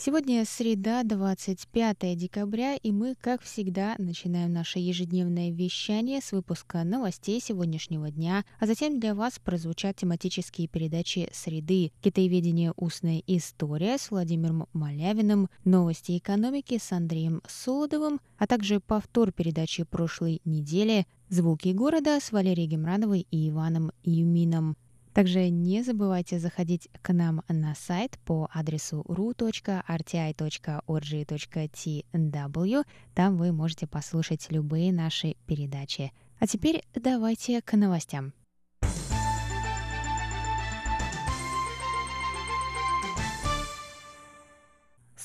Сегодня среда, 25 декабря, и мы, как всегда, начинаем наше ежедневное вещание с выпуска новостей сегодняшнего дня, а затем для вас прозвучат тематические передачи «Среды», «Китаеведение. Устная история» с Владимиром Малявиным, «Новости экономики» с Андреем Солодовым, а также повтор передачи прошлой недели «Звуки города» с Валерией Гемрановой и Иваном Юмином. Также не забывайте заходить к нам на сайт по адресу ru.rti.org.tw. Там вы можете послушать любые наши передачи. А теперь давайте к новостям.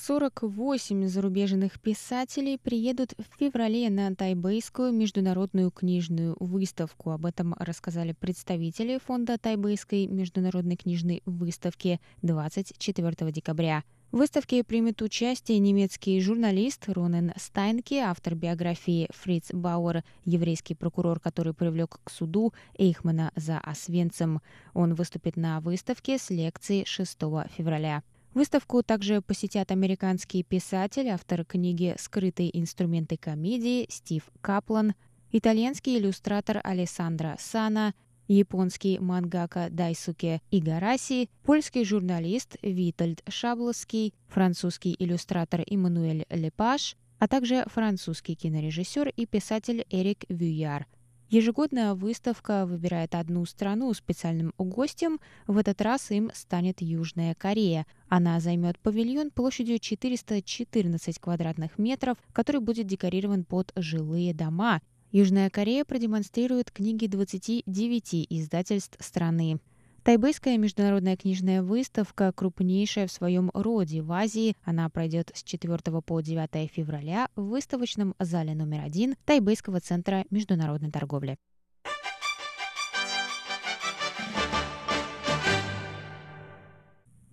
48 зарубежных писателей приедут в феврале на Тайбэйскую международную книжную выставку. Об этом рассказали представители фонда Тайбэйской международной книжной выставки 24 декабря. В выставке примет участие немецкий журналист Ронен Стайнке, автор биографии Фриц Бауэр, еврейский прокурор, который привлек к суду Эйхмана за Освенцем. Он выступит на выставке с лекцией 6 февраля. Выставку также посетят американский писатель, автор книги «Скрытые инструменты комедии» Стив Каплан, итальянский иллюстратор Алессандро Сана, японский мангака Дайсуке Игараси, польский журналист Витальд Шабловский, французский иллюстратор Эммануэль Лепаш, а также французский кинорежиссер и писатель Эрик Вюяр – Ежегодная выставка выбирает одну страну специальным гостем. В этот раз им станет Южная Корея. Она займет павильон площадью 414 квадратных метров, который будет декорирован под жилые дома. Южная Корея продемонстрирует книги 29 издательств страны. Тайбэйская международная книжная выставка крупнейшая в своем роде в Азии. Она пройдет с 4 по 9 февраля в выставочном зале номер один Тайбэйского центра международной торговли.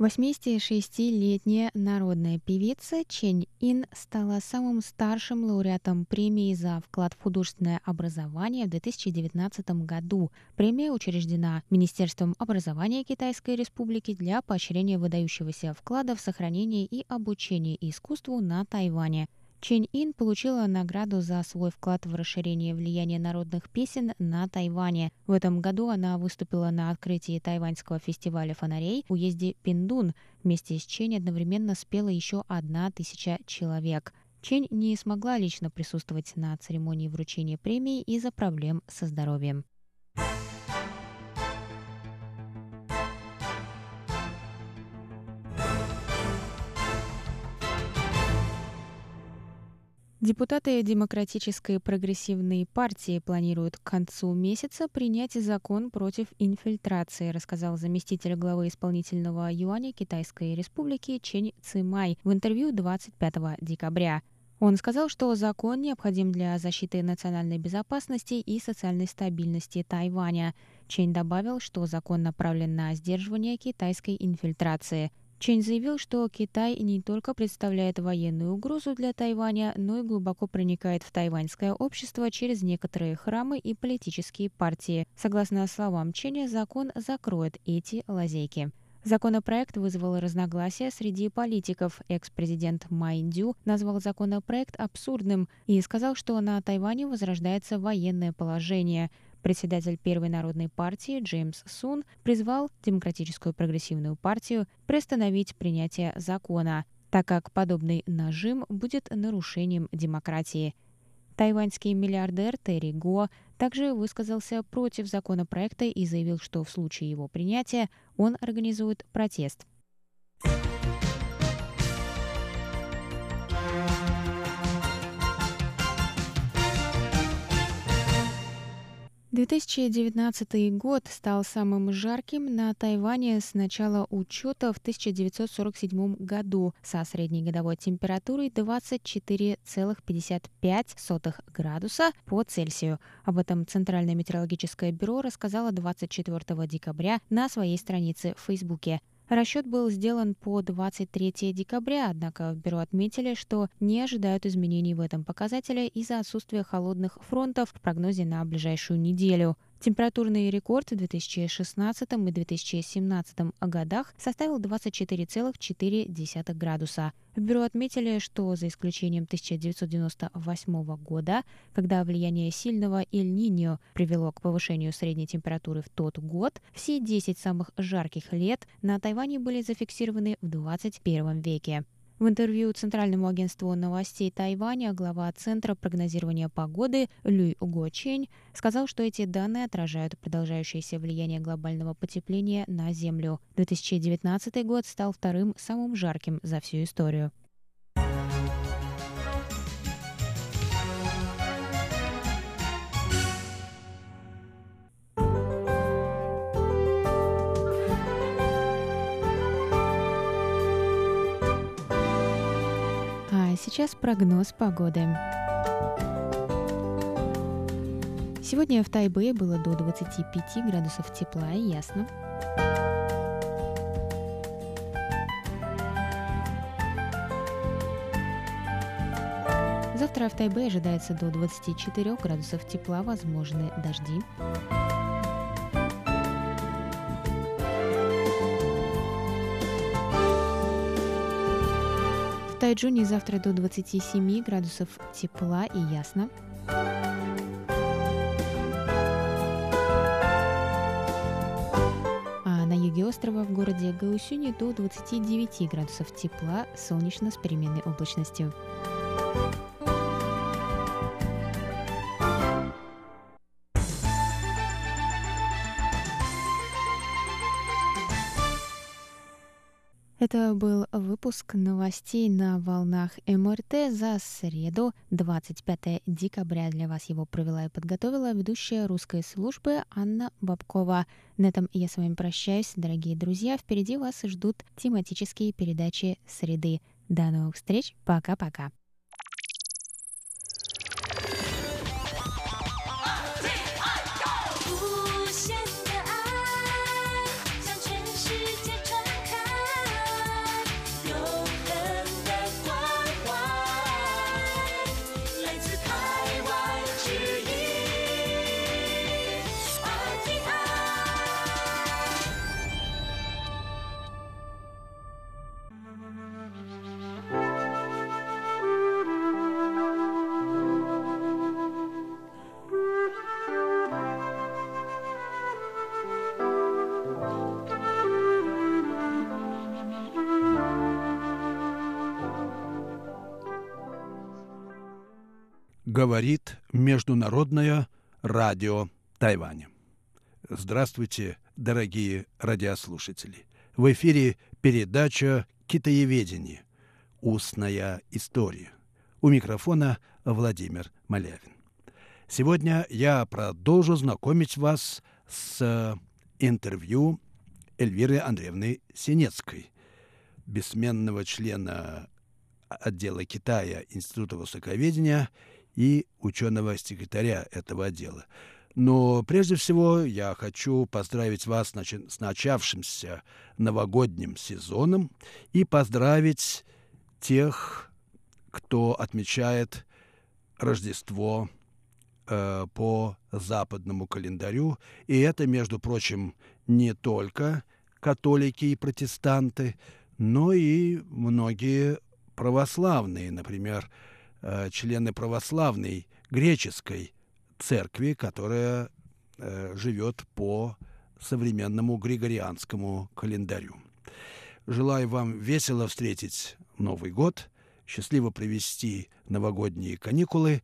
86-летняя народная певица Чень Ин стала самым старшим лауреатом премии за вклад в художественное образование в 2019 году. Премия учреждена Министерством образования Китайской Республики для поощрения выдающегося вклада в сохранение и обучение искусству на Тайване – Чэнь Ин получила награду за свой вклад в расширение влияния народных песен на Тайване. В этом году она выступила на открытии тайваньского фестиваля фонарей в уезде Пиндун. Вместе с Чэнь одновременно спела еще одна тысяча человек. Чэнь не смогла лично присутствовать на церемонии вручения премии из-за проблем со здоровьем. Депутаты Демократической прогрессивной партии планируют к концу месяца принять закон против инфильтрации, рассказал заместитель главы исполнительного юаня Китайской республики Чен Цимай в интервью 25 декабря. Он сказал, что закон необходим для защиты национальной безопасности и социальной стабильности Тайваня. Чен добавил, что закон направлен на сдерживание китайской инфильтрации – Чень заявил, что Китай не только представляет военную угрозу для Тайваня, но и глубоко проникает в тайваньское общество через некоторые храмы и политические партии. Согласно словам Ченя, закон закроет эти лазейки. Законопроект вызвал разногласия среди политиков. Экс-президент Май Дю назвал законопроект абсурдным и сказал, что на Тайване возрождается военное положение. Председатель Первой народной партии Джеймс Сун призвал Демократическую прогрессивную партию приостановить принятие закона, так как подобный нажим будет нарушением демократии. Тайваньский миллиардер Терри Го также высказался против законопроекта и заявил, что в случае его принятия он организует протест. 2019 год стал самым жарким на Тайване с начала учета в 1947 году со средней годовой температурой 24,55 градуса по Цельсию. Об этом Центральное метеорологическое бюро рассказало 24 декабря на своей странице в Фейсбуке. Расчет был сделан по 23 декабря, однако в бюро отметили, что не ожидают изменений в этом показателе из-за отсутствия холодных фронтов в прогнозе на ближайшую неделю. Температурный рекорд в 2016 и 2017 годах составил 24,4 градуса. В бюро отметили, что за исключением 1998 года, когда влияние сильного Эль-Ниньо привело к повышению средней температуры в тот год, все 10 самых жарких лет на Тайване были зафиксированы в 21 веке. В интервью Центральному агентству новостей Тайваня глава Центра прогнозирования погоды Люй Угочень сказал, что эти данные отражают продолжающееся влияние глобального потепления на Землю. 2019 год стал вторым самым жарким за всю историю. Сейчас прогноз погоды. Сегодня в Тайбе было до 25 градусов тепла и ясно. Завтра в Тайбе ожидается до 24 градусов тепла, возможны дожди. Тайджуне завтра до 27 градусов тепла и ясно. А на юге острова в городе Гаусюни до 29 градусов тепла, солнечно с переменной облачностью. Это был выпуск новостей на волнах МРТ за среду, 25 декабря. Для вас его провела и подготовила ведущая русской службы Анна Бабкова. На этом я с вами прощаюсь, дорогие друзья. Впереди вас ждут тематические передачи среды. До новых встреч. Пока-пока. Говорит Международное радио Тайваня. Здравствуйте, дорогие радиослушатели. В эфире передача «Китаеведение. Устная история». У микрофона Владимир Малявин. Сегодня я продолжу знакомить вас с интервью Эльвиры Андреевны Синецкой, бессменного члена отдела Китая Института Востоковедения и ученого-секретаря этого отдела. Но прежде всего я хочу поздравить вас с начавшимся новогодним сезоном и поздравить тех, кто отмечает Рождество э, по западному календарю. И это, между прочим, не только католики и протестанты, но и многие православные, например, члены православной греческой церкви, которая э, живет по современному григорианскому календарю. Желаю вам весело встретить Новый год, счастливо провести новогодние каникулы,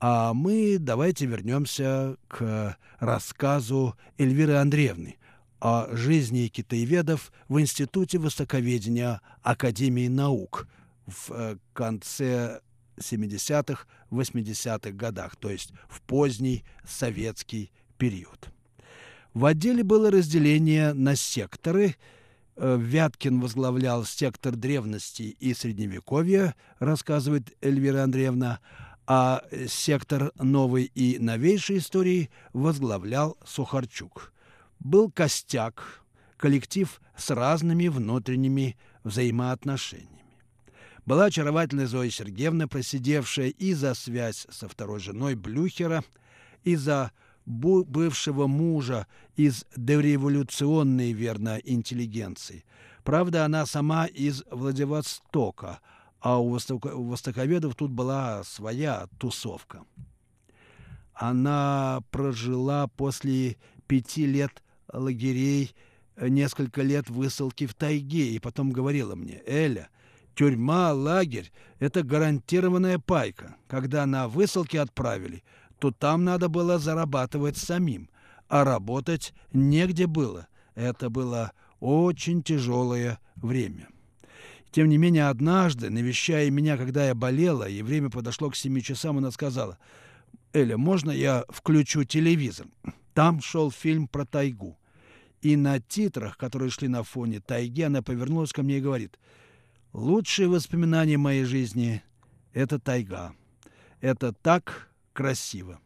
а мы давайте вернемся к рассказу Эльвиры Андреевны о жизни китаеведов в Институте Востоковедения Академии наук в э, конце 70-х, 80-х годах, то есть в поздний советский период. В отделе было разделение на секторы. Э, Вяткин возглавлял сектор древности и средневековья, рассказывает Эльвира Андреевна, а сектор новой и новейшей истории возглавлял Сухарчук. Был костяк, коллектив с разными внутренними взаимоотношениями. Была очаровательная Зоя Сергеевна, просидевшая и за связь со второй женой Блюхера, и за бывшего мужа из дореволюционной, верно, интеллигенции. Правда, она сама из Владивостока, а у востоковедов тут была своя тусовка. Она прожила после пяти лет лагерей несколько лет высылки в тайге, и потом говорила мне, «Эля, тюрьма, лагерь — это гарантированная пайка. Когда на высылки отправили, то там надо было зарабатывать самим, а работать негде было. Это было очень тяжелое время». Тем не менее, однажды, навещая меня, когда я болела, и время подошло к семи часам, она сказала, «Эля, можно я включу телевизор?» Там шел фильм про тайгу. И на титрах, которые шли на фоне тайги, она повернулась ко мне и говорит, «Лучшие воспоминания моей жизни — это тайга. Это так красиво».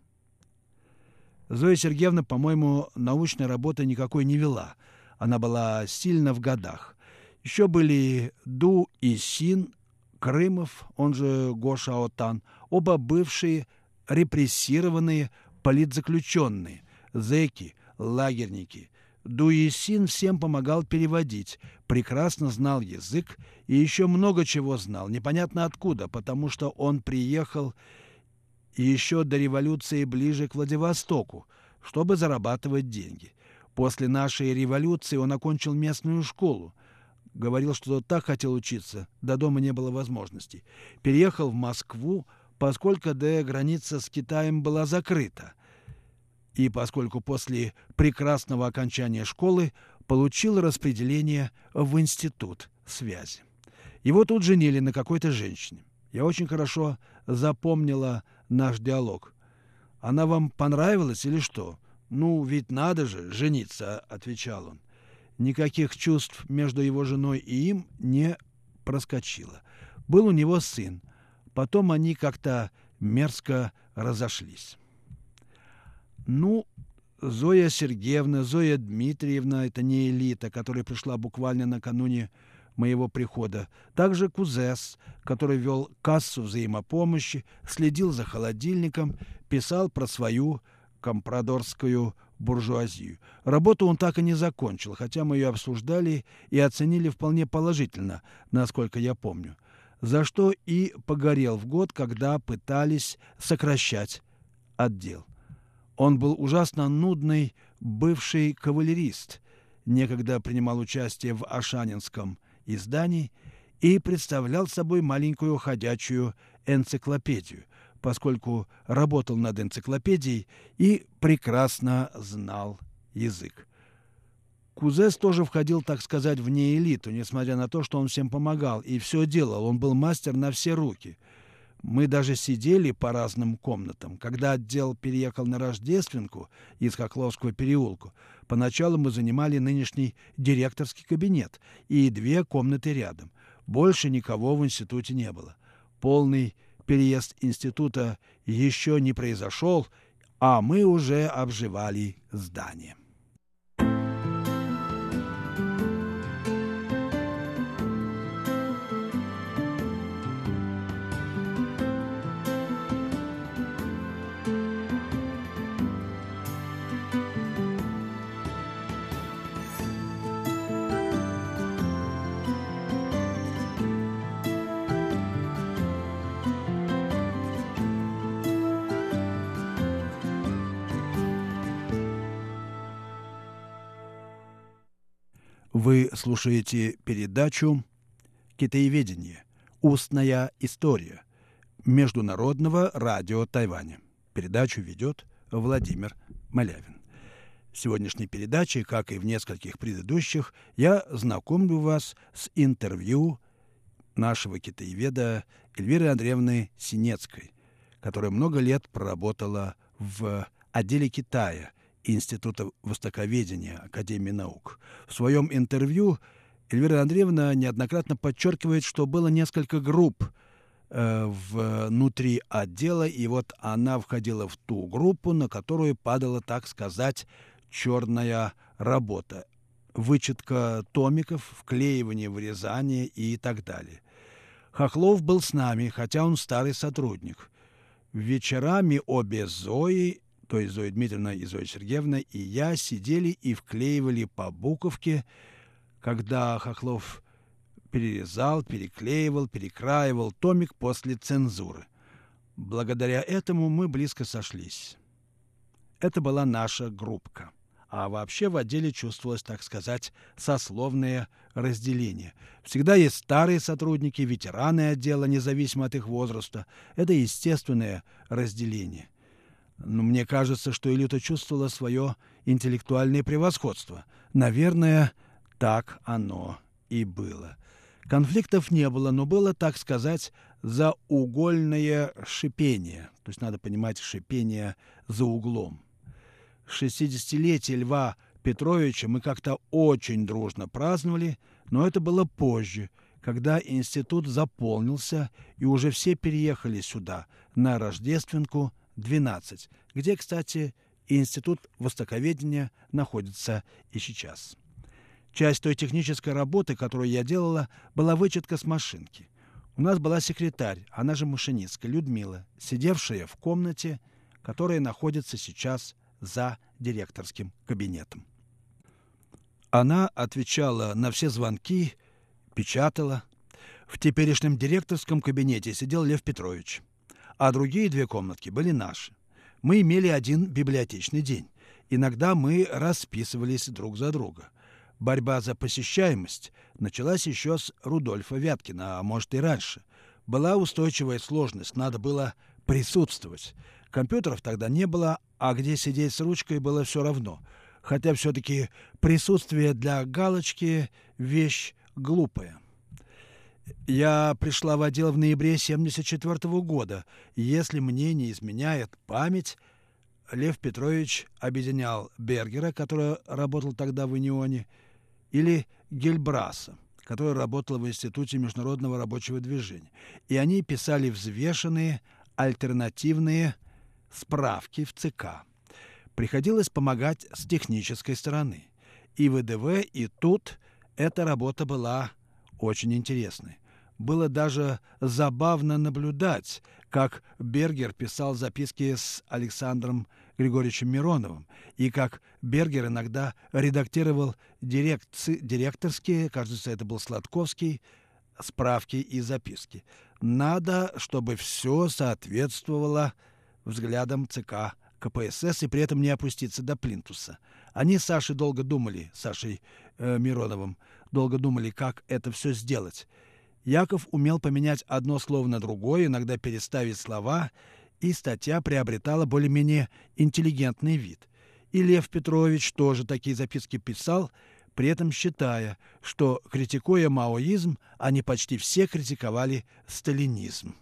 Зоя Сергеевна, по-моему, научной работы никакой не вела. Она была сильно в годах. Еще были Ду и Син, Крымов, он же Гоша Отан, оба бывшие репрессированные политзаключенные, зэки, лагерники, Дуисин всем помогал переводить, прекрасно знал язык и еще много чего знал, непонятно откуда, потому что он приехал еще до революции ближе к Владивостоку, чтобы зарабатывать деньги. После нашей революции он окончил местную школу. Говорил, что так хотел учиться, до дома не было возможности. Переехал в Москву, поскольку до граница с Китаем была закрыта – и поскольку после прекрасного окончания школы получил распределение в институт связи. Его тут женили на какой-то женщине. Я очень хорошо запомнила наш диалог. Она вам понравилась или что? Ну, ведь надо же жениться, отвечал он. Никаких чувств между его женой и им не проскочило. Был у него сын. Потом они как-то мерзко разошлись. Ну, Зоя Сергеевна, Зоя Дмитриевна – это не элита, которая пришла буквально накануне моего прихода. Также Кузес, который вел кассу взаимопомощи, следил за холодильником, писал про свою компрадорскую буржуазию. Работу он так и не закончил, хотя мы ее обсуждали и оценили вполне положительно, насколько я помню. За что и погорел в год, когда пытались сокращать отдел. Он был ужасно нудный бывший кавалерист, некогда принимал участие в Ашанинском издании и представлял собой маленькую ходячую энциклопедию, поскольку работал над энциклопедией и прекрасно знал язык. Кузес тоже входил, так сказать, вне элиту, несмотря на то, что он всем помогал и все делал. Он был мастер на все руки – мы даже сидели по разным комнатам. Когда отдел переехал на Рождественку из Хохловского переулка, поначалу мы занимали нынешний директорский кабинет и две комнаты рядом. Больше никого в институте не было. Полный переезд института еще не произошел, а мы уже обживали здание. Слушаете передачу «Китаеведение. Устная история» Международного радио Тайваня. Передачу ведет Владимир Малявин. В сегодняшней передаче, как и в нескольких предыдущих, я знакомлю вас с интервью нашего китаеведа Эльвиры Андреевны Синецкой, которая много лет проработала в отделе Китая Института Востоковедения Академии наук. В своем интервью Эльвира Андреевна неоднократно подчеркивает, что было несколько групп э, внутри отдела, и вот она входила в ту группу, на которую падала, так сказать, черная работа. Вычетка томиков, вклеивание, вырезание и так далее. Хохлов был с нами, хотя он старый сотрудник. Вечерами обе Зои, то есть Зоя Дмитриевна и Зоя Сергеевна, и я сидели и вклеивали по буковке – когда Хохлов перерезал, переклеивал, перекраивал томик после цензуры. Благодаря этому мы близко сошлись. Это была наша группка. А вообще в отделе чувствовалось, так сказать, сословное разделение. Всегда есть старые сотрудники, ветераны отдела, независимо от их возраста. Это естественное разделение. Но мне кажется, что Илюта чувствовала свое интеллектуальное превосходство. Наверное, так оно и было. Конфликтов не было, но было, так сказать, заугольное шипение. То есть надо понимать шипение за углом. 60-летие Льва Петровича мы как-то очень дружно праздновали, но это было позже, когда институт заполнился, и уже все переехали сюда, на Рождественку 12, где, кстати, институт востоковедения находится и сейчас. Часть той технической работы, которую я делала, была вычетка с машинки. У нас была секретарь, она же машинистка, Людмила, сидевшая в комнате, которая находится сейчас за директорским кабинетом. Она отвечала на все звонки, печатала. В теперешнем директорском кабинете сидел Лев Петрович, а другие две комнатки были наши. Мы имели один библиотечный день. Иногда мы расписывались друг за друга – Борьба за посещаемость началась еще с Рудольфа Вяткина, а может и раньше. Была устойчивая сложность, надо было присутствовать. Компьютеров тогда не было, а где сидеть с ручкой было все равно. Хотя все-таки присутствие для галочки – вещь глупая. Я пришла в отдел в ноябре 74 -го года. Если мне не изменяет память, Лев Петрович объединял Бергера, который работал тогда в Унионе, или Гельбраса, который работал в Институте международного рабочего движения. И они писали взвешенные альтернативные справки в ЦК. Приходилось помогать с технической стороны. И ВДВ, и тут эта работа была очень интересной. Было даже забавно наблюдать, как Бергер писал записки с Александром Григорьевичем Мироновым, и как Бергер иногда редактировал дирекци, директорские, кажется, это был Сладковский, справки и записки. Надо, чтобы все соответствовало взглядам ЦК КПСС и при этом не опуститься до плинтуса. Они с Сашей долго думали, Сашей э, Мироновым, долго думали, как это все сделать. Яков умел поменять одно слово на другое, иногда переставить слова, и статья приобретала более-менее интеллигентный вид. И Лев Петрович тоже такие записки писал, при этом считая, что, критикуя маоизм, они почти все критиковали сталинизм.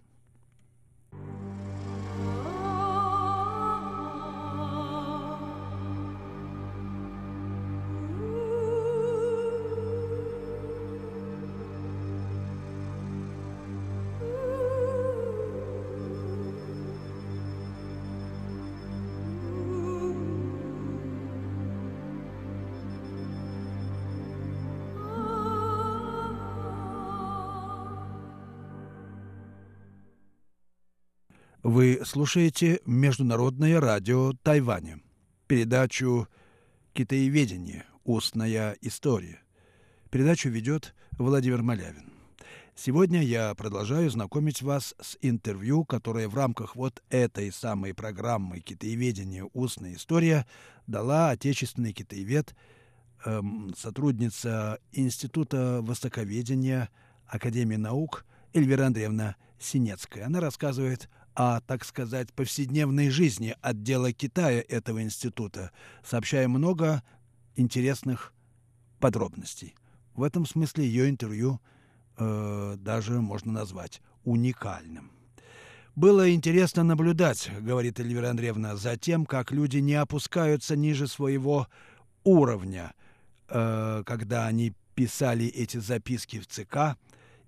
Вы слушаете Международное радио Тайваня, передачу «Китаеведение. Устная история». Передачу ведет Владимир Малявин. Сегодня я продолжаю знакомить вас с интервью, которое в рамках вот этой самой программы «Китаеведение. Устная история» дала отечественный китаевед, эм, сотрудница Института востоковедения Академии наук Эльвира Андреевна Синецкая. Она рассказывает о, так сказать, повседневной жизни отдела Китая этого института, сообщая много интересных подробностей. В этом смысле ее интервью э, даже можно назвать уникальным. Было интересно наблюдать, говорит Эльвира Андреевна, за тем, как люди не опускаются ниже своего уровня, э, когда они писали эти записки в ЦК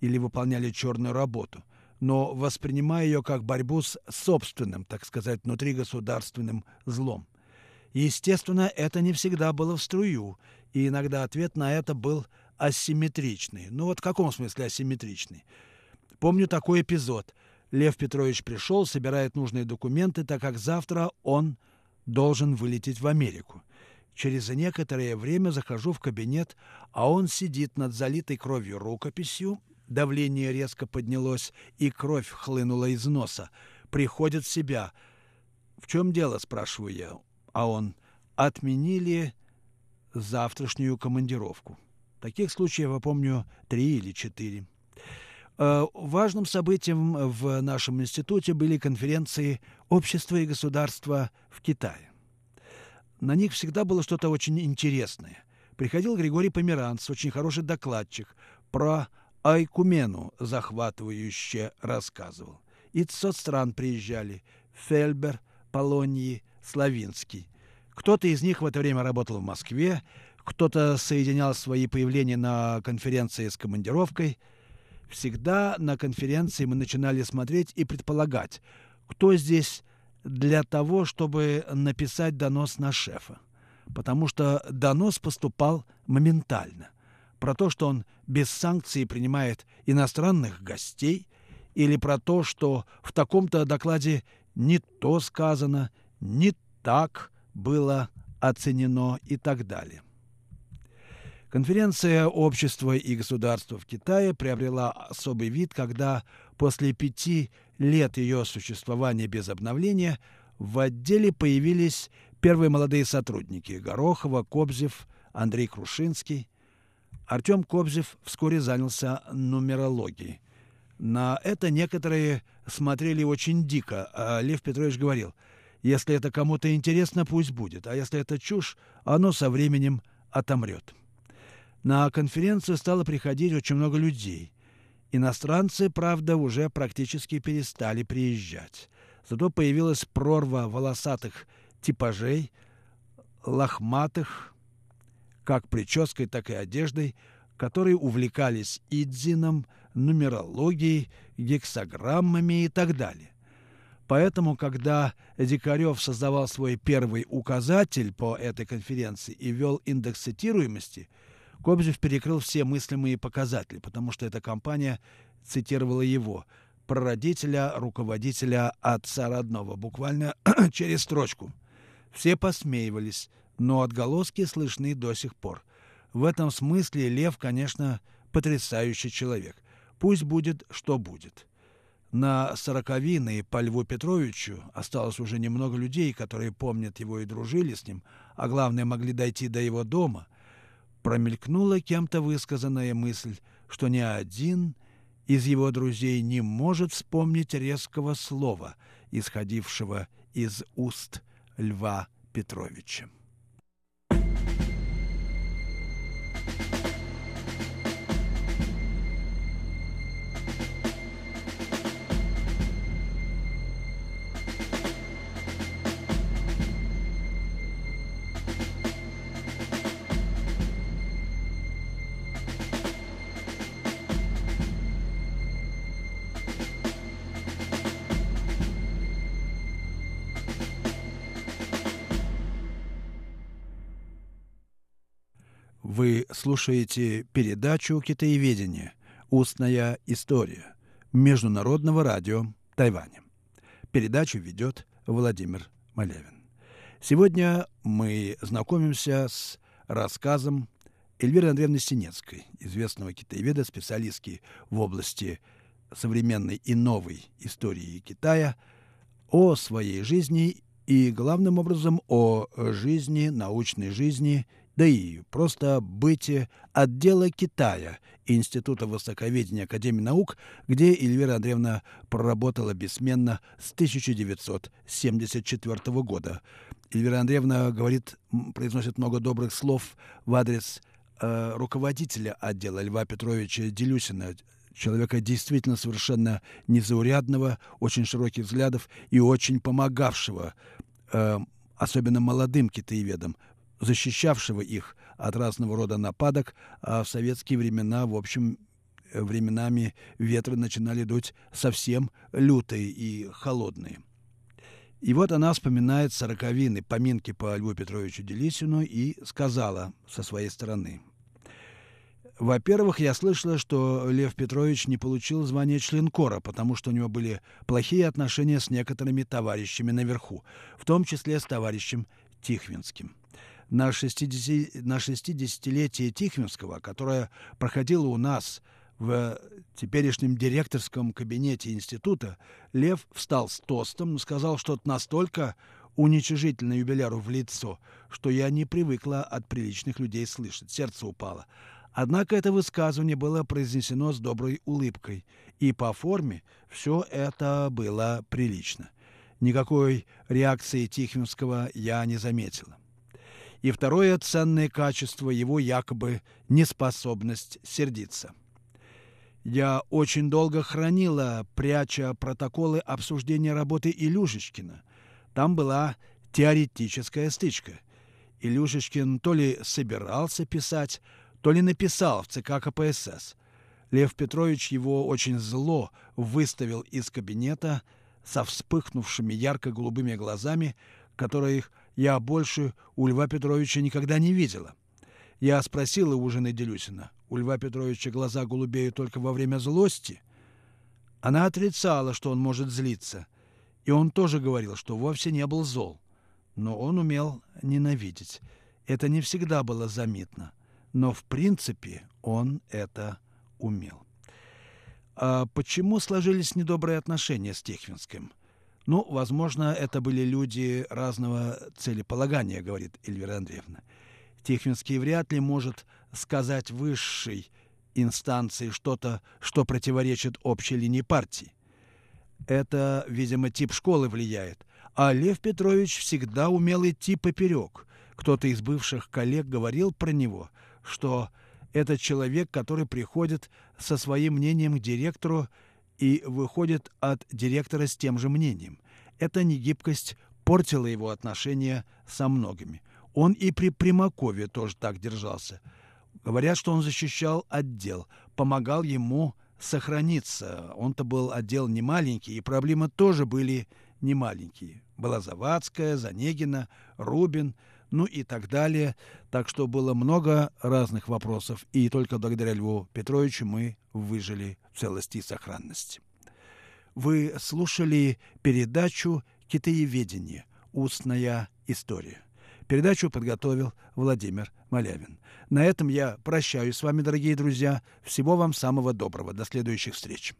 или выполняли черную работу, но воспринимая ее как борьбу с собственным, так сказать, внутригосударственным злом. Естественно, это не всегда было в струю, и иногда ответ на это был асимметричный. Ну вот в каком смысле асимметричный? Помню такой эпизод. Лев Петрович пришел, собирает нужные документы, так как завтра он должен вылететь в Америку. Через некоторое время захожу в кабинет, а он сидит над залитой кровью рукописью, давление резко поднялось, и кровь хлынула из носа. Приходит в себя. «В чем дело?» – спрашиваю я. А он «Отменили завтрашнюю командировку». Таких случаев, я помню, три или четыре. Э, важным событием в нашем институте были конференции «Общество и государство в Китае». На них всегда было что-то очень интересное. Приходил Григорий Померанц, очень хороший докладчик, про Айкумену захватывающе рассказывал. Из соцстран приезжали Фельбер, Полоньи, Славинский. Кто-то из них в это время работал в Москве, кто-то соединял свои появления на конференции с командировкой – Всегда на конференции мы начинали смотреть и предполагать, кто здесь для того, чтобы написать донос на шефа. Потому что донос поступал моментально. Про то, что он без санкций принимает иностранных гостей, или про то, что в таком-то докладе не то сказано, не так было оценено и так далее. Конференция общества и государства в Китае приобрела особый вид, когда после пяти лет ее существования без обновления в отделе появились первые молодые сотрудники – Горохова, Кобзев, Андрей Крушинский. Артем Кобзев вскоре занялся нумерологией. На это некоторые смотрели очень дико, а Лев Петрович говорил, если это кому-то интересно, пусть будет, а если это чушь, оно со временем отомрет. На конференцию стало приходить очень много людей. Иностранцы, правда, уже практически перестали приезжать. Зато появилась прорва волосатых типажей, лохматых, как прической, так и одеждой, которые увлекались идзином, нумерологией, гексограммами и так далее. Поэтому, когда Дикарев создавал свой первый указатель по этой конференции и вел индекс цитируемости – Кобзев перекрыл все мыслимые показатели, потому что эта компания цитировала его, прародителя, руководителя отца родного, буквально через строчку. Все посмеивались, но отголоски слышны до сих пор. В этом смысле Лев, конечно, потрясающий человек. Пусть будет, что будет. На сороковины по Льву Петровичу осталось уже немного людей, которые помнят его и дружили с ним, а главное, могли дойти до его дома промелькнула кем-то высказанная мысль, что ни один из его друзей не может вспомнить резкого слова, исходившего из уст Льва Петровича. Вы слушаете передачу «Китаеведение. Устная история» Международного радио Тайваня. Передачу ведет Владимир Малявин. Сегодня мы знакомимся с рассказом Эльвиры Андреевны Синецкой, известного китаеведа, специалистки в области современной и новой истории Китая, о своей жизни и, главным образом, о жизни, научной жизни да и просто бытие отдела Китая Института Востоковедения Академии наук, где Эльвира Андреевна проработала бессменно с 1974 года. Эльвира Андреевна говорит, произносит много добрых слов в адрес э, руководителя отдела Льва Петровича Делюсина, человека действительно совершенно незаурядного, очень широких взглядов и очень помогавшего, э, особенно молодым китаеведам, защищавшего их от разного рода нападок, а в советские времена, в общем, временами ветры начинали дуть совсем лютые и холодные. И вот она вспоминает сороковины, поминки по Льву Петровичу Делисину и сказала со своей стороны. Во-первых, я слышала, что Лев Петрович не получил звание членкора, потому что у него были плохие отношения с некоторыми товарищами наверху, в том числе с товарищем Тихвинским. На 60, на 60-летие Тихвинского, которое проходило у нас в теперешнем директорском кабинете института, Лев встал с тостом, сказал что-то настолько уничижительно юбиляру в лицо, что я не привыкла от приличных людей слышать. Сердце упало. Однако это высказывание было произнесено с доброй улыбкой, и по форме все это было прилично. Никакой реакции Тихвинского я не заметила. И второе ценное качество его якобы неспособность сердиться. Я очень долго хранила, пряча протоколы обсуждения работы Илюшечкина. Там была теоретическая стычка. Илюшечкин то ли собирался писать, то ли написал в ЦК КПСС. Лев Петрович его очень зло выставил из кабинета со вспыхнувшими ярко-голубыми глазами, которых я больше у Льва Петровича никогда не видела. Я спросила у жены Делюсина, у Льва Петровича глаза голубеют только во время злости? Она отрицала, что он может злиться, и он тоже говорил, что вовсе не был зол. Но он умел ненавидеть. Это не всегда было заметно но в принципе он это умел. А почему сложились недобрые отношения с Тихвинским? Ну, возможно, это были люди разного целеполагания, говорит Эльвира Андреевна. Тихвинский вряд ли может сказать высшей инстанции что-то, что противоречит общей линии партии. Это, видимо, тип школы влияет. А Лев Петрович всегда умел идти поперек. Кто-то из бывших коллег говорил про него – что это человек, который приходит со своим мнением к директору и выходит от директора с тем же мнением. Эта негибкость портила его отношения со многими. Он и при Примакове тоже так держался. Говорят, что он защищал отдел, помогал ему сохраниться. Он-то был отдел не маленький, и проблемы тоже были не маленькие. Была Завадская, Занегина, Рубин – ну и так далее. Так что было много разных вопросов, и только благодаря Льву Петровичу мы выжили в целости и сохранности. Вы слушали передачу «Китаеведение. Устная история». Передачу подготовил Владимир Малявин. На этом я прощаюсь с вами, дорогие друзья. Всего вам самого доброго. До следующих встреч.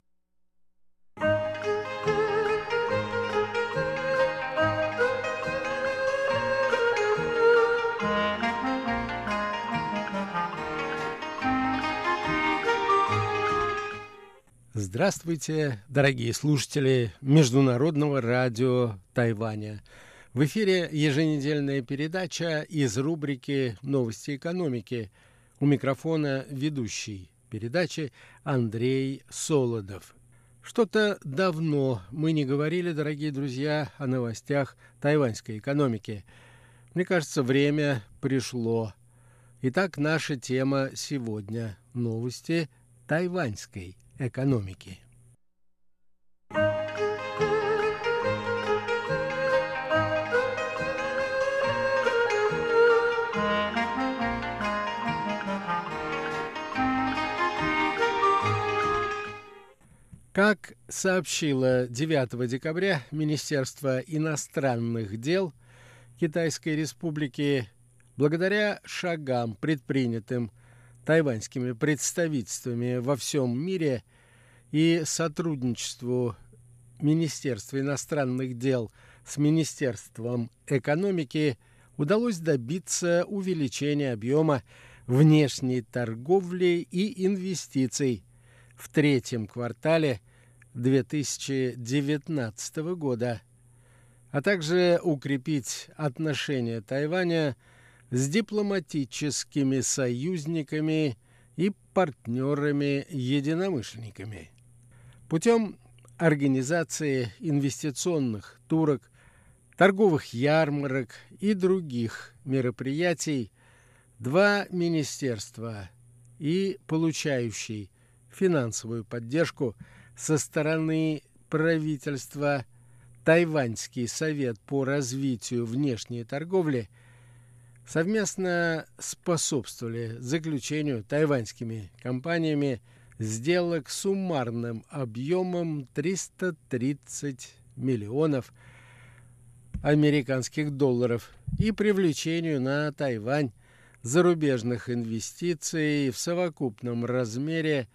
Здравствуйте, дорогие слушатели Международного радио Тайваня. В эфире еженедельная передача из рубрики «Новости экономики». У микрофона ведущий передачи Андрей Солодов. Что-то давно мы не говорили, дорогие друзья, о новостях тайваньской экономики. Мне кажется, время пришло. Итак, наша тема сегодня – новости тайваньской экономики. Как сообщило 9 декабря Министерство иностранных дел Китайской Республики, благодаря шагам, предпринятым тайваньскими представительствами во всем мире и сотрудничеству Министерства иностранных дел с Министерством экономики удалось добиться увеличения объема внешней торговли и инвестиций в третьем квартале 2019 года, а также укрепить отношения Тайваня с дипломатическими союзниками и партнерами-единомышленниками. Путем организации инвестиционных турок, торговых ярмарок и других мероприятий два министерства и получающий финансовую поддержку со стороны правительства Тайваньский совет по развитию внешней торговли совместно способствовали заключению тайваньскими компаниями сделок суммарным объемом 330 миллионов американских долларов и привлечению на Тайвань зарубежных инвестиций в совокупном размере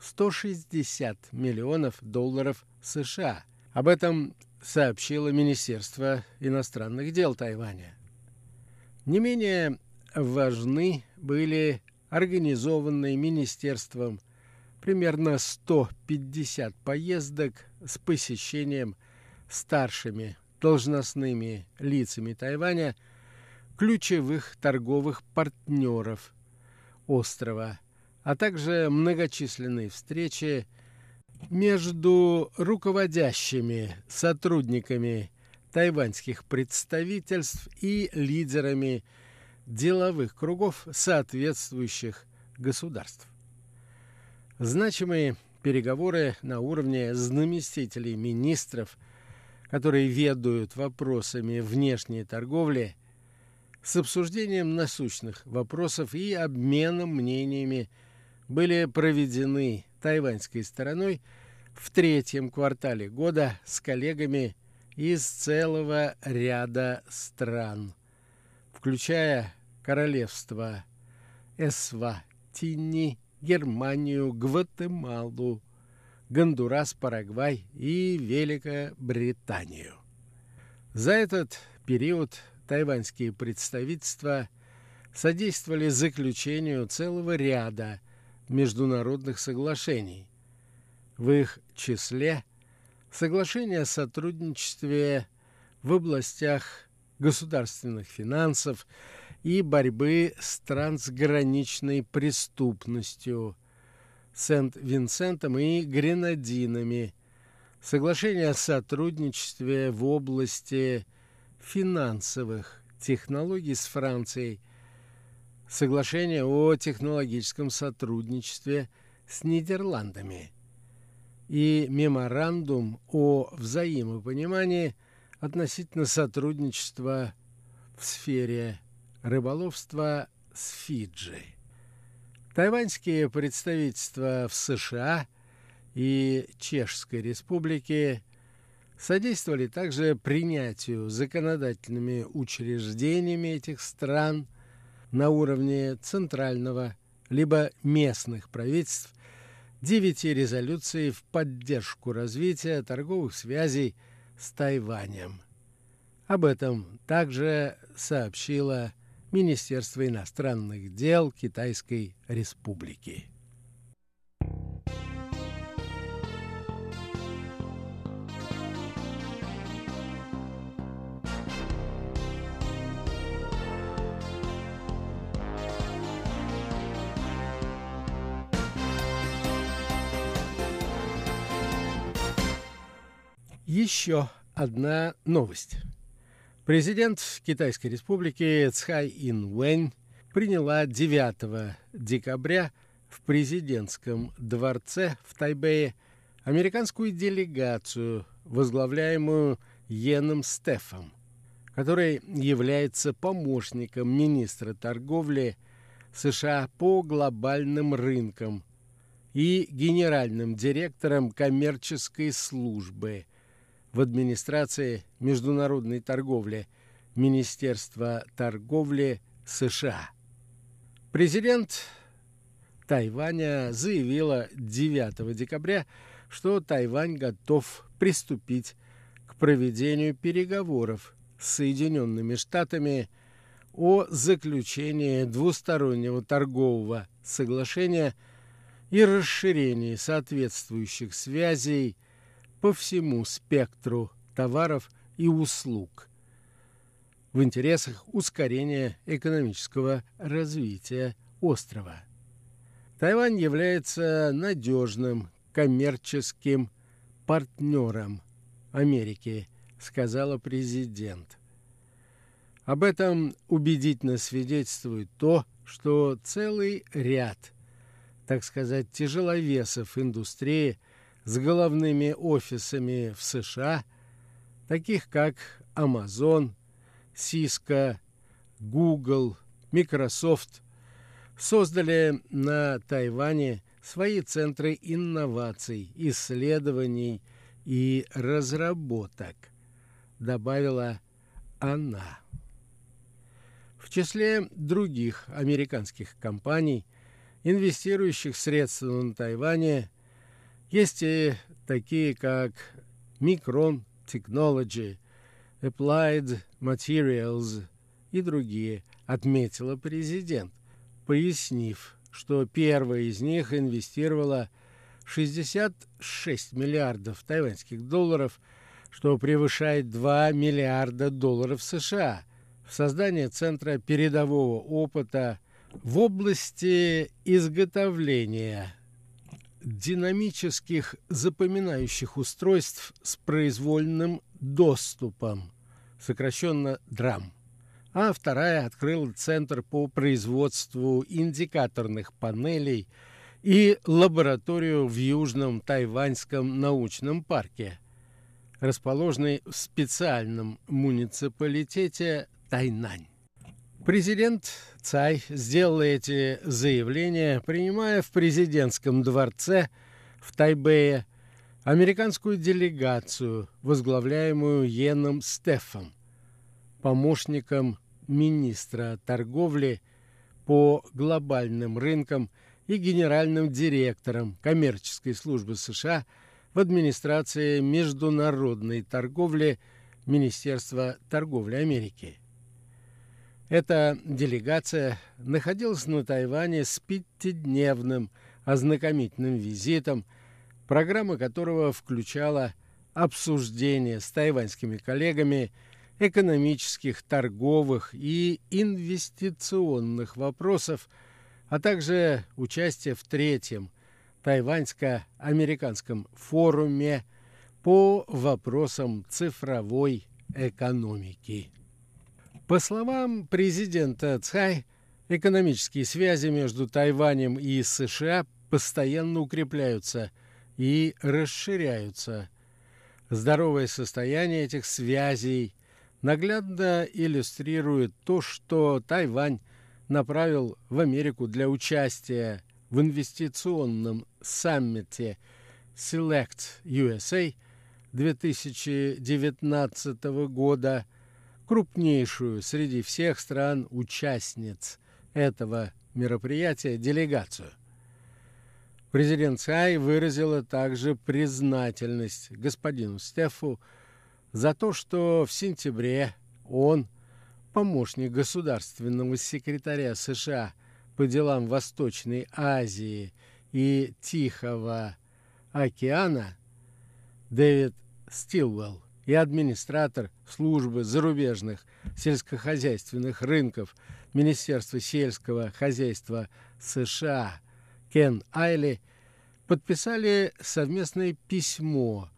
160 миллионов долларов США. Об этом сообщило Министерство иностранных дел Тайваня. Не менее важны были организованные Министерством примерно 150 поездок с посещением старшими должностными лицами Тайваня ключевых торговых партнеров острова, а также многочисленные встречи между руководящими сотрудниками тайваньских представительств и лидерами деловых кругов соответствующих государств. Значимые переговоры на уровне заместителей министров, которые ведают вопросами внешней торговли, с обсуждением насущных вопросов и обменом мнениями были проведены тайваньской стороной в третьем квартале года с коллегами из целого ряда стран, включая королевство Эсватини, Германию, Гватемалу, Гондурас, Парагвай и Великобританию. За этот период тайваньские представительства содействовали заключению целого ряда международных соглашений. В их числе соглашение о сотрудничестве в областях государственных финансов – и борьбы с трансграничной преступностью Сент-Винсентом и Гренадинами, соглашение о сотрудничестве в области финансовых технологий с Францией, соглашение о технологическом сотрудничестве с Нидерландами. И меморандум о взаимопонимании относительно сотрудничества в сфере рыболовства с Фиджи. Тайваньские представительства в США и Чешской Республике содействовали также принятию законодательными учреждениями этих стран на уровне центрального либо местных правительств девяти резолюций в поддержку развития торговых связей с Тайванем. Об этом также сообщила Министерства иностранных дел Китайской Республики. Еще одна новость. Президент Китайской республики Цхай Ин-Вэнь приняла 9 декабря в президентском дворце в Тайбэе американскую делегацию, возглавляемую Йеном Стефом, который является помощником министра торговли США по глобальным рынкам и генеральным директором коммерческой службы – в администрации международной торговли Министерства торговли США. Президент Тайваня заявила 9 декабря, что Тайвань готов приступить к проведению переговоров с Соединенными Штатами о заключении двустороннего торгового соглашения и расширении соответствующих связей по всему спектру товаров и услуг в интересах ускорения экономического развития острова. Тайвань является надежным коммерческим партнером Америки, сказала президент. Об этом убедительно свидетельствует то, что целый ряд, так сказать, тяжеловесов индустрии с головными офисами в США, таких как Amazon, Cisco, Google, Microsoft, создали на Тайване свои центры инноваций, исследований и разработок, добавила она. В числе других американских компаний, инвестирующих средства на Тайване, есть и такие, как Micron Technology, Applied Materials и другие, отметила президент, пояснив, что первая из них инвестировала 66 миллиардов тайваньских долларов, что превышает 2 миллиарда долларов США – в создание Центра передового опыта в области изготовления динамических запоминающих устройств с произвольным доступом, сокращенно ДРАМ. А вторая открыла Центр по производству индикаторных панелей и лабораторию в Южном Тайваньском научном парке, расположенной в специальном муниципалитете Тайнань. Президент Цай сделал эти заявления, принимая в президентском дворце в Тайбэе американскую делегацию, возглавляемую Йеном Стефом, помощником министра торговли по глобальным рынкам и генеральным директором коммерческой службы США в администрации международной торговли Министерства торговли Америки. Эта делегация находилась на Тайване с пятидневным ознакомительным визитом, программа которого включала обсуждение с тайваньскими коллегами экономических, торговых и инвестиционных вопросов, а также участие в третьем тайваньско-американском форуме по вопросам цифровой экономики. По словам президента Цай, экономические связи между Тайванем и США постоянно укрепляются и расширяются. Здоровое состояние этих связей наглядно иллюстрирует то, что Тайвань направил в Америку для участия в инвестиционном саммите Select USA 2019 года – крупнейшую среди всех стран-участниц этого мероприятия делегацию. Президент Цай выразила также признательность господину Стефу за то, что в сентябре он, помощник государственного секретаря США по делам Восточной Азии и Тихого океана Дэвид Стилвелл и администратор службы зарубежных сельскохозяйственных рынков Министерства сельского хозяйства США Кен Айли подписали совместное письмо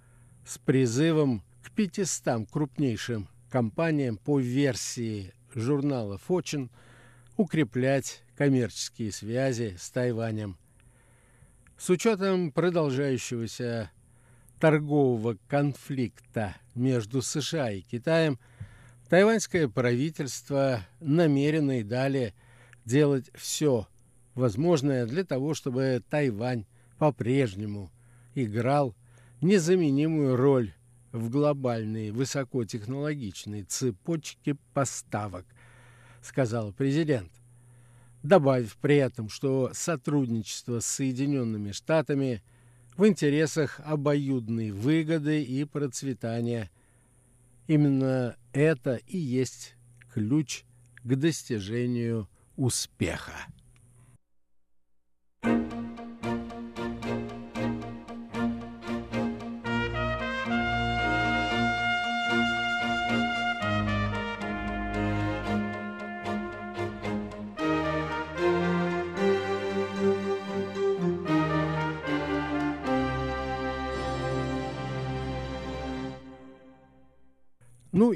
с призывом к 500 крупнейшим компаниям по версии журнала Fortune укреплять коммерческие связи с Тайванем. С учетом продолжающегося торгового конфликта между США и Китаем, тайваньское правительство намерено и далее делать все возможное для того, чтобы Тайвань по-прежнему играл незаменимую роль в глобальной высокотехнологичной цепочке поставок, сказал президент, добавив при этом, что сотрудничество с Соединенными Штатами – в интересах обоюдной выгоды и процветания. Именно это и есть ключ к достижению успеха.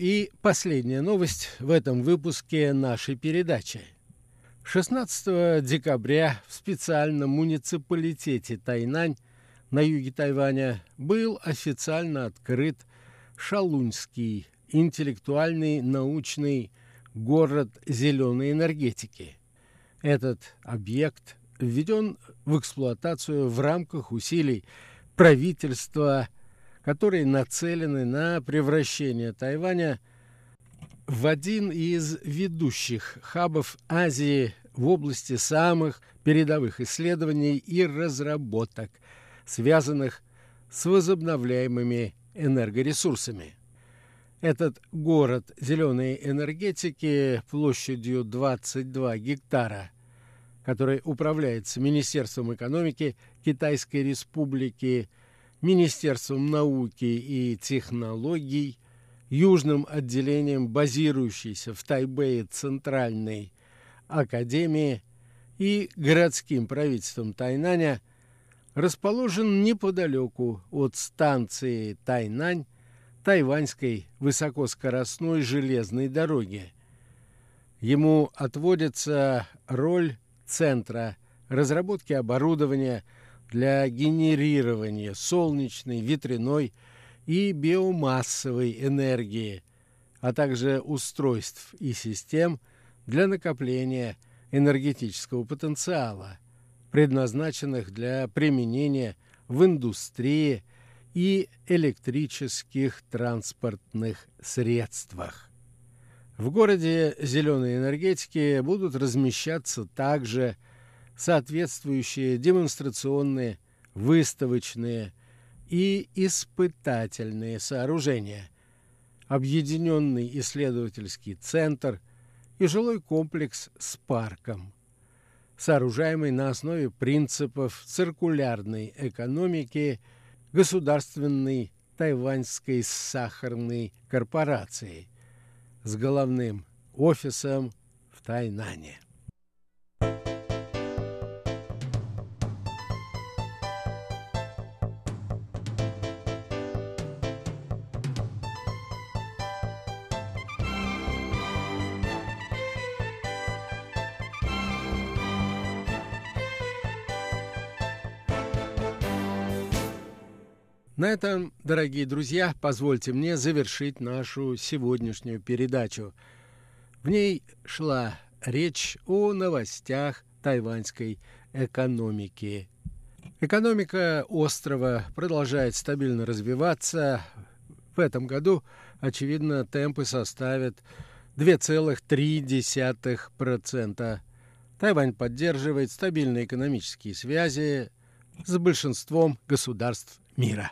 И последняя новость в этом выпуске нашей передачи. 16 декабря в специальном муниципалитете Тайнань на юге Тайваня был официально открыт Шалуньский интеллектуальный научный город зеленой энергетики. Этот объект введен в эксплуатацию в рамках усилий правительства, которые нацелены на превращение Тайваня в один из ведущих хабов Азии в области самых передовых исследований и разработок, связанных с возобновляемыми энергоресурсами. Этот город зеленой энергетики площадью 22 гектара, который управляется Министерством экономики Китайской Республики, Министерством науки и технологий, южным отделением базирующейся в Тайбэе Центральной Академии и городским правительством Тайнаня – расположен неподалеку от станции Тайнань тайваньской высокоскоростной железной дороги. Ему отводится роль центра разработки оборудования для генерирования солнечной, ветряной и биомассовой энергии, а также устройств и систем для накопления энергетического потенциала – предназначенных для применения в индустрии и электрических транспортных средствах. В городе зеленой энергетики будут размещаться также соответствующие демонстрационные, выставочные и испытательные сооружения, объединенный исследовательский центр и жилой комплекс с парком – сооружаемый на основе принципов циркулярной экономики государственной тайваньской сахарной корпорации с головным офисом в Тайнане. На этом, дорогие друзья, позвольте мне завершить нашу сегодняшнюю передачу. В ней шла речь о новостях тайваньской экономики. Экономика острова продолжает стабильно развиваться. В этом году, очевидно, темпы составят 2,3%. Тайвань поддерживает стабильные экономические связи с большинством государств мира.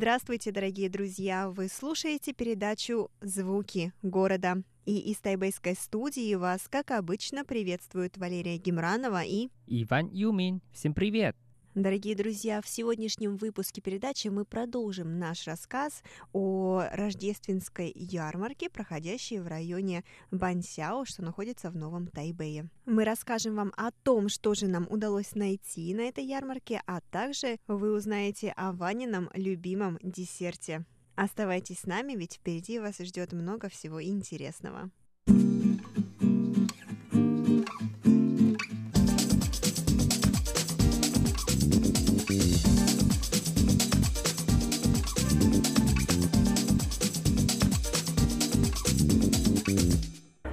Здравствуйте, дорогие друзья! Вы слушаете передачу «Звуки города». И из тайбэйской студии вас, как обычно, приветствуют Валерия Гемранова и... Иван Юмин. Всем привет! Дорогие друзья, в сегодняшнем выпуске передачи мы продолжим наш рассказ о рождественской ярмарке, проходящей в районе Бансяо, что находится в Новом Тайбэе. Мы расскажем вам о том, что же нам удалось найти на этой ярмарке, а также вы узнаете о Ванином любимом десерте. Оставайтесь с нами, ведь впереди вас ждет много всего интересного.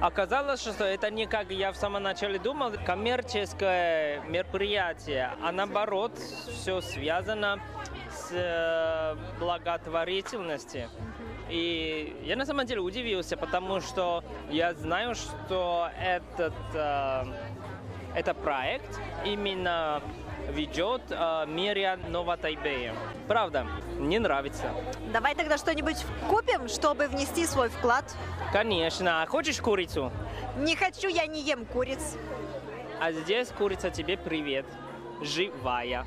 Оказалось, что это не как я в самом начале думал, коммерческое мероприятие, а наоборот, все связано с э, благотворительностью. И я на самом деле удивился, потому что я знаю, что этот, э, это проект именно ведет э, Мирия Новотайбея. Правда, мне нравится. Давай тогда что-нибудь купим, чтобы внести свой вклад. Конечно. А хочешь курицу? Не хочу, я не ем куриц. А здесь курица тебе привет. Живая.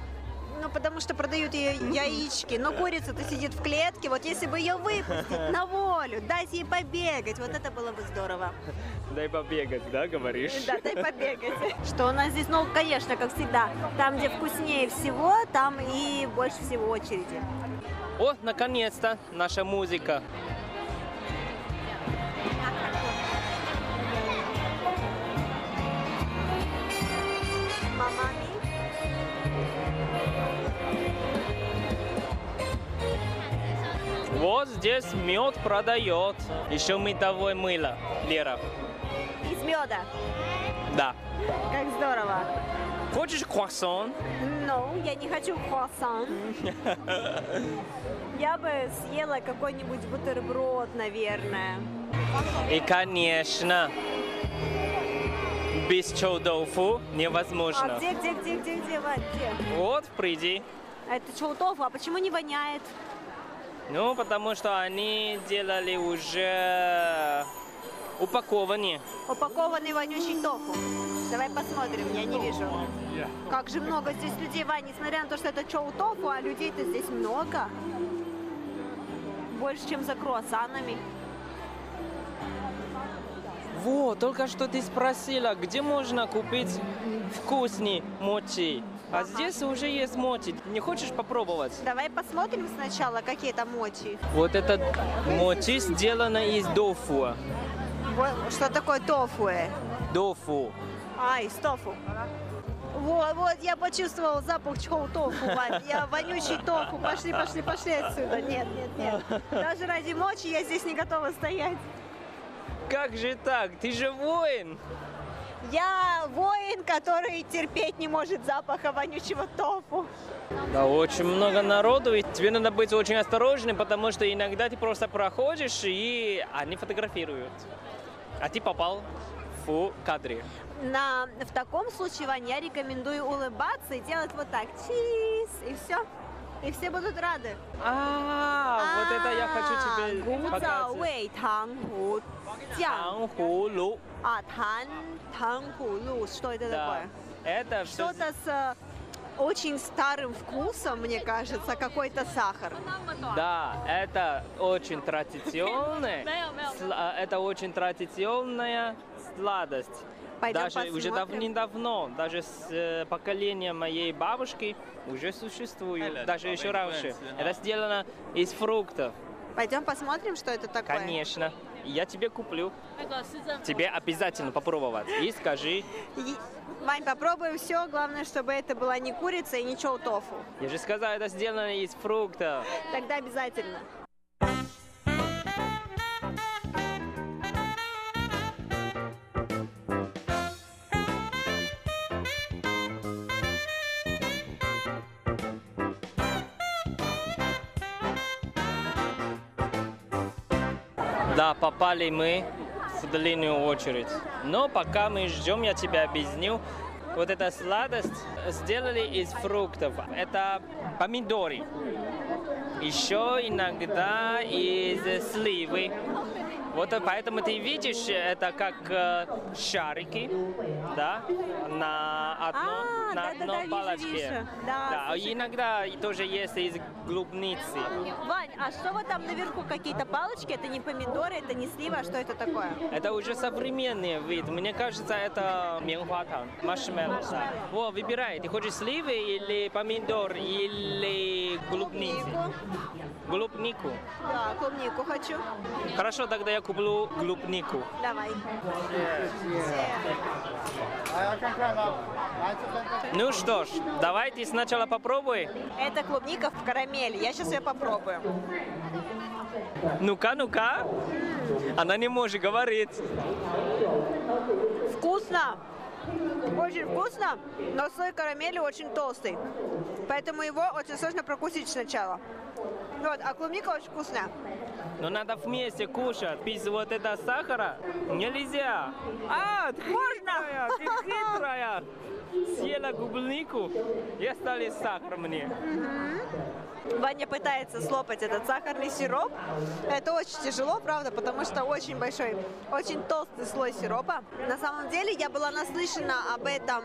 Ну, потому что продают ее яички. Но курица-то сидит в клетке. Вот если бы ее выпустить на волю, дать ей побегать, вот это было бы здорово. Дай побегать, да, говоришь? Да, дай побегать. Что у нас здесь, ну, конечно, как всегда, там, где вкуснее всего, там и больше всего очереди. О, наконец-то наша музыка. Вот здесь мед продает. Еще медовое мыло, Лера. Из меда. Да. Как здорово. Хочешь круассан? Ну, я не хочу круассан. Я бы съела какой-нибудь бутерброд, наверное. И, конечно, без чоу-дофу А невозможно. где, где, где, где, где, Вань, где? Вот, приди. А Это чоу-тофу, а почему не воняет? Ну, потому что они делали уже упакование. Упакованный вонючий тофу. Давай посмотрим, я не вижу. Как же много здесь людей, Вань, несмотря на то, что это чоу-тофу, а людей-то здесь много. Больше, чем за круассанами. Вот, только что ты спросила, где можно купить вкусный мочи. А здесь уже есть мочи. Не хочешь попробовать? Давай посмотрим сначала, какие там мочи. Вот этот мочи сделано из дофу. Вот, Что такое тофу? э? Дофу. А, из тофу. Вот, вот, я почувствовал запах чоу-тофу, Вань. Я вонючий тофу. Пошли, пошли, пошли отсюда. Нет, нет, нет. Даже ради мочи я здесь не готова стоять. Как же так? Ты же воин. Я воин, который терпеть не может запаха вонючего тофу. Да, очень много народу, и тебе надо быть очень осторожным, потому что иногда ты просто проходишь, и они фотографируют. А ты попал в кадре. На, в таком случае, Вань, я рекомендую улыбаться и делать вот так. Чиз, и все. И все будут рады. А, вот это я хочу тебе 古早 показать. А, Тан, танку, ну что это да. такое? Это что-то с очень старым вкусом, мне кажется, какой-то сахар. Да, это очень традиционная, это очень традиционная сладость. Пойдем даже посмотрим. уже давным-давно, даже с э, поколения моей бабушки уже существует, даже еще раньше. Это сделано из фруктов. Пойдем посмотрим, что это такое. Конечно. Я тебе куплю. Тебе обязательно попробовать. И скажи, Вань, попробуем все. Главное, чтобы это была не курица и не чоу тофу. я же сказал, это сделано из фруктов. Тогда обязательно. Попали мы в длинную очередь. Но пока мы ждем, я тебе объясню. Вот эта сладость сделали из фруктов. Это помидоры. Еще иногда из сливы. Вот э, поэтому ты видишь, это как э, шарики, да, на одном, А, на да-да-да, одной палочке. вижу. Да, Да, иногда тоже есть из клубницы. Вань, а что вот там наверху какие-то палочки? Это не помидоры, это не слива, а что это такое? Это уже современный вид. Мне кажется, это менхуатан, маршмеллоу. Да. О, выбирай. Ты хочешь сливы или помидор, или клубницы? Клубнику. Да, клубнику хочу. Хорошо, тогда я куплю клубнику. Давай. Ну что ж, давайте сначала попробуй. Это клубника в карамели. Я сейчас ее попробую. Ну-ка, ну-ка. Она не может говорить. Вкусно! Очень вкусно, но слой карамели очень толстый. Поэтому его очень сложно прокусить сначала. Вот, а клубника очень вкусная. Но надо вместе кушать. Без вот этого сахара нельзя. А, ты хитрая, ты хитрая. Съела клубнику и остались сахар мне. Ваня пытается слопать этот сахарный сироп. Это очень тяжело, правда, потому что очень большой, очень толстый слой сиропа. На самом деле я была наслышана об этом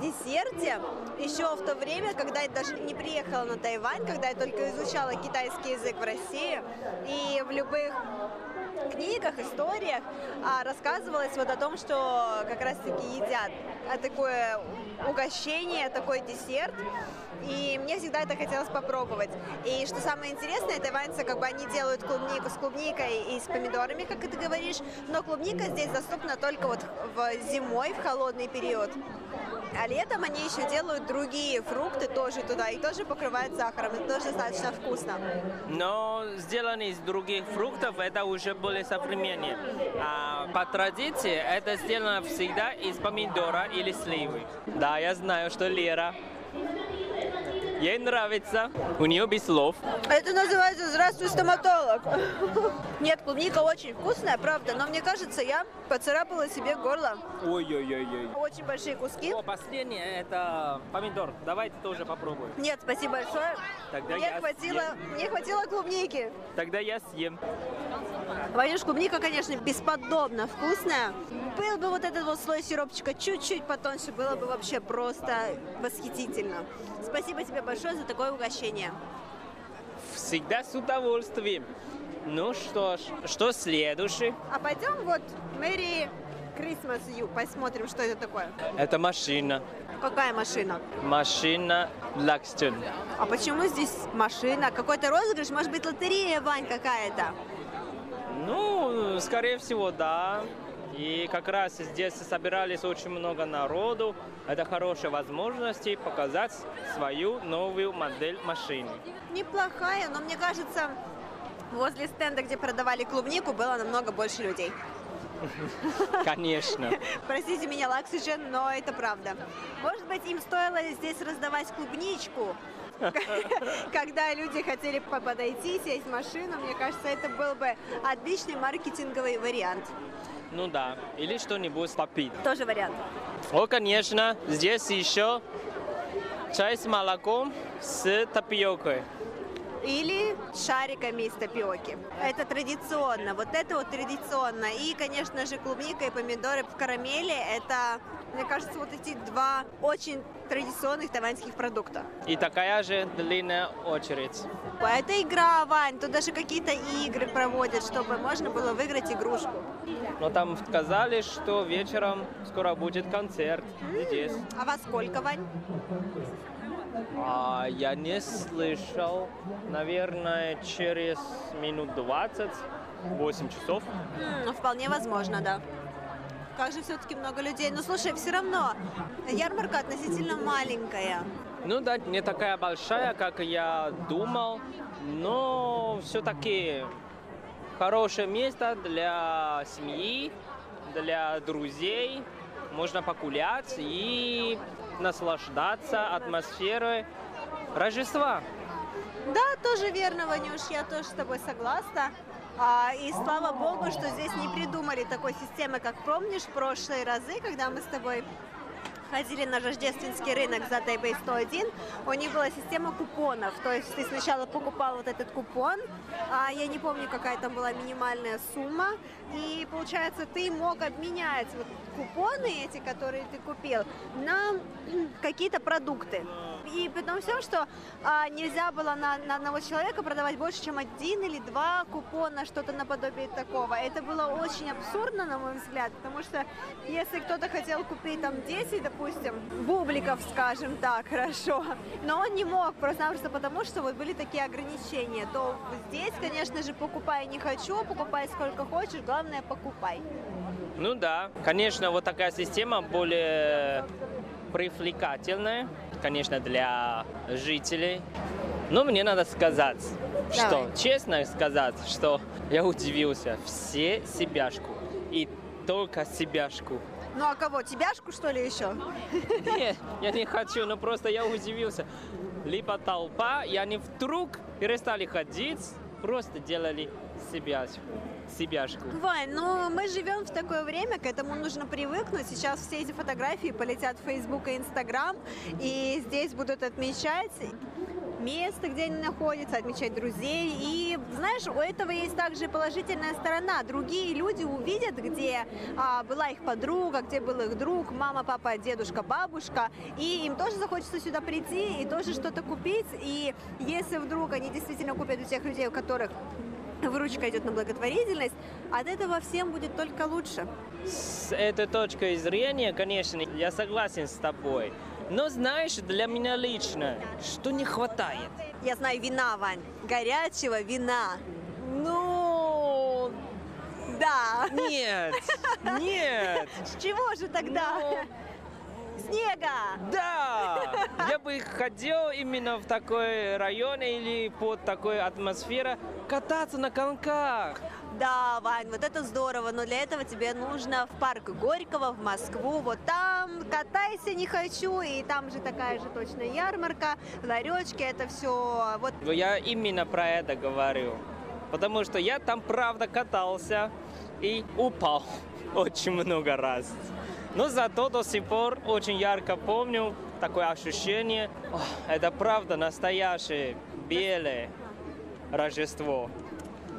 десерте еще в то время, когда я даже не приехала на Тайвань, когда я только изучала китайский язык в России. И в любых книгах, историях а, рассказывалось вот о том, что как раз-таки едят а, такое угощение, такой десерт. И мне всегда это хотелось попробовать. И что самое интересное, тайваньцы как бы они делают клубнику с клубникой и с помидорами, как ты говоришь, но клубника здесь доступна только вот в зимой, в холодный период. А летом они еще делают другие фрукты тоже туда и тоже покрывают сахаром. Это тоже достаточно вкусно. Но сделаны из других фруктов, это уже более современнее. А по традиции это сделано всегда из помидора или сливы. Да, я знаю, что Лера Ей нравится. У нее без слов. Это называется «Здравствуй, стоматолог». Нет, клубника очень вкусная, правда, но мне кажется, я поцарапала себе горло. Ой-ой-ой. Очень большие куски. О, последнее это помидор. Давайте тоже попробуем. Нет, спасибо большое. Тогда мне, я хватило, съем. мне хватило клубники. Тогда я съем. Ванюш, клубника, конечно, бесподобно вкусная. Был бы вот этот вот слой сиропчика чуть-чуть потоньше, было бы вообще просто восхитительно. Спасибо тебе большое за такое угощение. Всегда с удовольствием. Ну что ж, что следующий? А пойдем вот Мэри Christmas Ю, посмотрим, что это такое. Это машина. Какая машина? Машина Blackstone. А почему здесь машина? Какой-то розыгрыш? Может быть, лотерея, Вань, какая-то? Ну, скорее всего, да. И как раз здесь собирались очень много народу. Это хорошая возможность показать свою новую модель машины. Неплохая, но мне кажется, возле стенда, где продавали клубнику, было намного больше людей. Конечно. Простите меня, Лаксиджен, но это правда. Может быть, им стоило здесь раздавать клубничку, когда люди хотели по- подойти, сесть в машину, мне кажется, это был бы отличный маркетинговый вариант. Ну да. Или что-нибудь попить. Тоже вариант. О, конечно, здесь еще чай с молоком с тапиокой. Или шариками из тапиоки. Это традиционно. Вот это вот традиционно. И, конечно же, клубника и помидоры в карамели. Это, мне кажется, вот эти два очень традиционных тайваньских продукта. И такая же длинная очередь. Это игра, Вань. Тут даже какие-то игры проводят, чтобы можно было выиграть игрушку. Но там сказали, что вечером скоро будет концерт здесь. А во сколько, Вань? А я не слышал. Наверное, через минут 20, 8 часов. М, вполне возможно, да. Как же все-таки много людей. Но слушай, все равно ярмарка относительно маленькая. Ну да, не такая большая, как я думал, но все-таки хорошее место для семьи, для друзей. Можно погулять и наслаждаться атмосферой Рождества. Да, тоже верно, Ванюш, я тоже с тобой согласна. А, и слава богу, что здесь не придумали такой системы, как помнишь, в прошлые разы, когда мы с тобой ходили на рождественский рынок за Тайбэй 101, у них была система купонов. То есть ты сначала покупал вот этот купон, а я не помню, какая там была минимальная сумма, и получается ты мог обменять вот купоны эти, которые ты купил, на какие-то продукты. И при том всем, что а, нельзя было на, на одного человека продавать больше, чем один или два купона, что-то наподобие такого. Это было очень абсурдно, на мой взгляд, потому что если кто-то хотел купить там 10, допустим, бубликов, скажем так, хорошо, но он не мог, просто-напросто потому, что вот были такие ограничения, то здесь, конечно же, покупай не хочу, покупай сколько хочешь, главное покупай. Ну да, конечно, вот такая система более привлекательная, конечно, для жителей. Но мне надо сказать, что, Давай. честно сказать, что я удивился. Все себяшку. И только себяшку. Ну а кого, тебяшку что ли еще? Нет, я не хочу, но просто я удивился. Либо толпа, и они вдруг перестали ходить, просто делали себяшку. Себяшку. Вань, ну мы живем в такое время, к этому нужно привыкнуть. Сейчас все эти фотографии полетят в Facebook и Instagram, и здесь будут отмечать. место, где они находятся, отмечать друзей. И, знаешь, у этого есть также положительная сторона. Другие люди увидят, где а, была их подруга, где был их друг, мама, папа, дедушка, бабушка, и им тоже захочется сюда прийти и тоже что-то купить. И если вдруг они действительно купят у тех людей, у которых выручка идет на благотворительность, от этого всем будет только лучше. С этой точки зрения, конечно, я согласен с тобой. Но знаешь, для меня лично, что не хватает? Я знаю вина, Вань. Горячего вина. Ну, да. Нет, нет. С чего же тогда? Ну, Снега. Да, я бы хотел именно в такой районе или под такой атмосферой кататься на коньках. Да, Вань, вот это здорово, но для этого тебе нужно в парк Горького, в Москву, вот там катайся не хочу, и там же такая же точно ярмарка, ларечки, это все, вот Я именно про это говорю. Потому что я там правда катался и упал очень много раз. Но зато до сих пор очень ярко помню такое ощущение. «Ох, Это правда настоящее белое Рождество.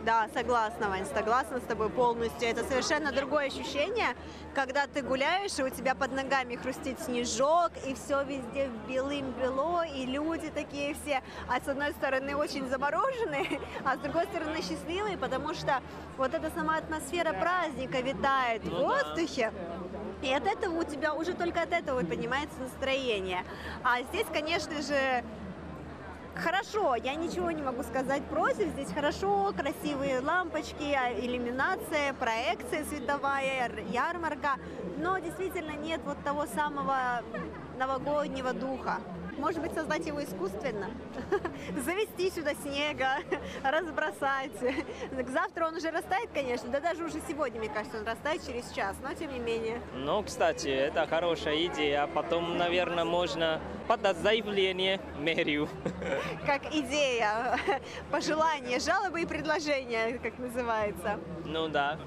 Да, согласна, Вань, согласна с тобой полностью. Это совершенно другое ощущение, когда ты гуляешь, и у тебя под ногами хрустит снежок, и все везде белым-бело, и люди такие все, а с одной стороны очень замороженные, а с другой стороны счастливые, потому что вот эта сама атмосфера праздника витает в Ну воздухе. И от этого у тебя уже только от этого поднимается настроение. А здесь, конечно же, Хорошо, я ничего не могу сказать против. Здесь хорошо, красивые лампочки, а, иллюминация, проекция световая, ярмарка. Но действительно нет вот того самого новогоднего духа. Может быть, создать его искусственно, завести сюда снега, разбросать. Завтра он уже растает, конечно, да даже уже сегодня, мне кажется, он растает через час, но тем не менее. Ну, кстати, это хорошая идея. Потом, наверное, можно подать заявление мэрию. Как идея, пожелания, жалобы и предложения, как называется. Ну да.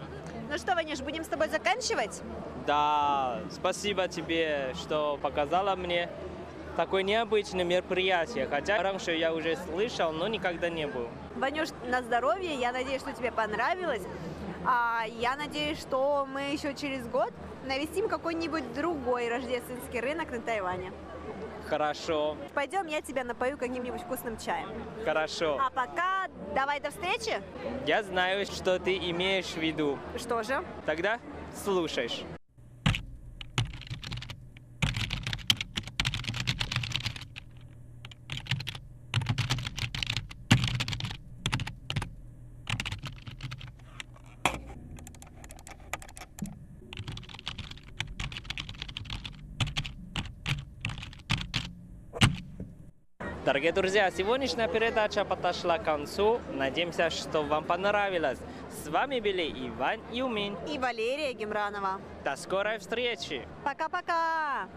Ну что, Ванюш, будем с тобой заканчивать? Да, спасибо тебе, что показала мне такое необычное мероприятие. Хотя раньше я уже слышал, но никогда не был. Ванюш, на здоровье. Я надеюсь, что тебе понравилось. А я надеюсь, что мы еще через год навестим какой-нибудь другой рождественский рынок на Тайване. Хорошо, Пойдем, я тебя напою каким-нибудь вкусным чаем. хорошо. А пока давай до встречи. Я знаю, что ты имеешь в виду. Что же? Тогда слушаешь. Дорогие друзья, сегодняшняя передача подошла к концу. Надеемся, что вам понравилось. С вами были Иван Юмин. И Валерия Гемранова. До скорой встречи! Пока-пока!